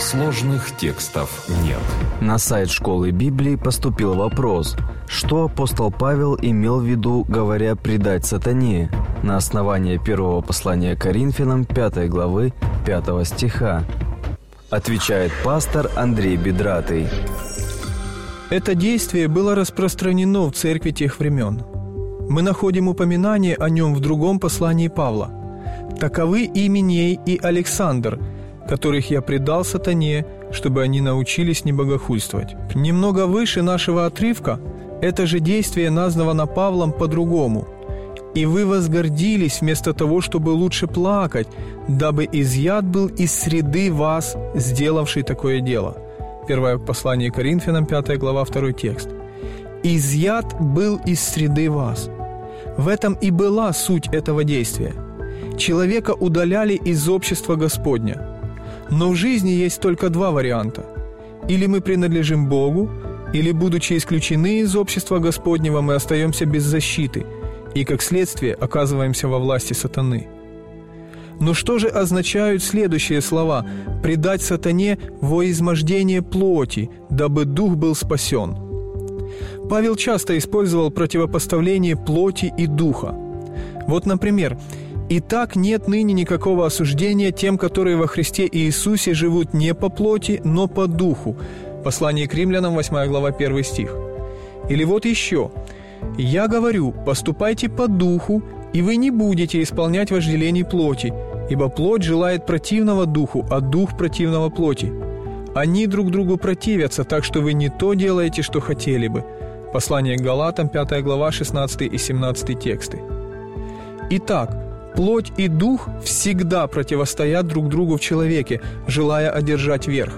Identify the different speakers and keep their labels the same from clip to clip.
Speaker 1: Сложных текстов нет.
Speaker 2: На сайт школы Библии поступил вопрос, что апостол Павел имел в виду, говоря «предать сатане» на основании первого послания Коринфянам 5 главы 5 стиха. Отвечает пастор Андрей Бедратый.
Speaker 3: Это действие было распространено в церкви тех времен. Мы находим упоминание о нем в другом послании Павла. Таковы Именей и Александр – которых я предал сатане, чтобы они научились не богохульствовать. Немного выше нашего отрывка это же действие названо Павлом по-другому. «И вы возгордились вместо того, чтобы лучше плакать, дабы изъят был из среды вас, сделавший такое дело». Первое послание Коринфянам, 5 глава, 2 текст. «Изъят был из среды вас». В этом и была суть этого действия. Человека удаляли из общества Господня – но в жизни есть только два варианта. Или мы принадлежим Богу, или, будучи исключены из общества Господнего, мы остаемся без защиты и, как следствие, оказываемся во власти сатаны. Но что же означают следующие слова «предать сатане во измождение плоти, дабы дух был спасен»? Павел часто использовал противопоставление плоти и духа. Вот, например, и так нет ныне никакого осуждения тем, которые во Христе Иисусе живут не по плоти, но по духу. Послание к римлянам, 8 глава, 1 стих. Или вот еще. «Я говорю, поступайте по духу, и вы не будете исполнять вожделений плоти, ибо плоть желает противного духу, а дух противного плоти. Они друг другу противятся, так что вы не то делаете, что хотели бы». Послание к Галатам, 5 глава, 16 и 17 тексты. Итак, Плоть и дух всегда противостоят друг другу в человеке, желая одержать верх.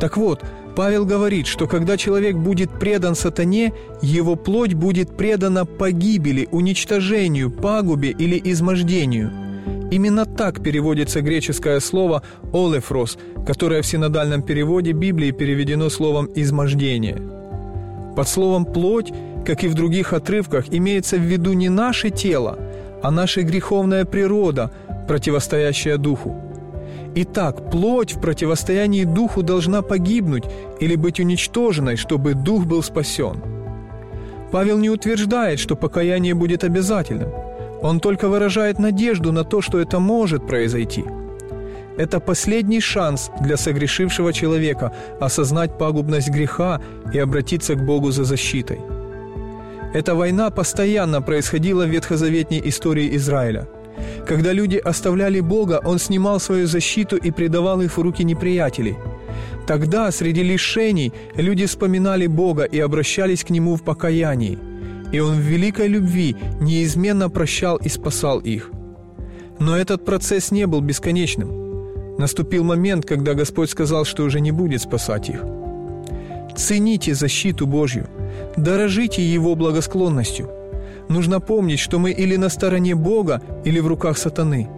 Speaker 3: Так вот, Павел говорит, что когда человек будет предан сатане, его плоть будет предана погибели, уничтожению, пагубе или измождению. Именно так переводится греческое слово «олефрос», которое в синодальном переводе Библии переведено словом «измождение». Под словом «плоть», как и в других отрывках, имеется в виду не наше тело – а наша греховная природа, противостоящая духу. Итак, плоть в противостоянии духу должна погибнуть или быть уничтоженной, чтобы дух был спасен. Павел не утверждает, что покаяние будет обязательным. Он только выражает надежду на то, что это может произойти. Это последний шанс для согрешившего человека осознать пагубность греха и обратиться к Богу за защитой – эта война постоянно происходила в ветхозаветней истории Израиля. Когда люди оставляли Бога, Он снимал свою защиту и предавал их в руки неприятелей. Тогда среди лишений люди вспоминали Бога и обращались к Нему в покаянии. И Он в великой любви неизменно прощал и спасал их. Но этот процесс не был бесконечным. Наступил момент, когда Господь сказал, что уже не будет спасать их. Цените защиту Божью – Дорожите Его благосклонностью. Нужно помнить, что мы или на стороне Бога, или в руках сатаны.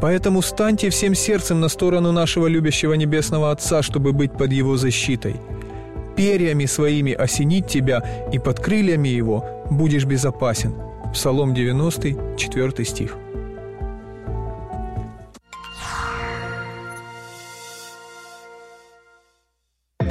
Speaker 3: Поэтому станьте всем сердцем на сторону нашего любящего Небесного Отца, чтобы быть под Его защитой. Перьями своими осенить тебя, и под крыльями Его будешь безопасен. Псалом 90, 4 стих.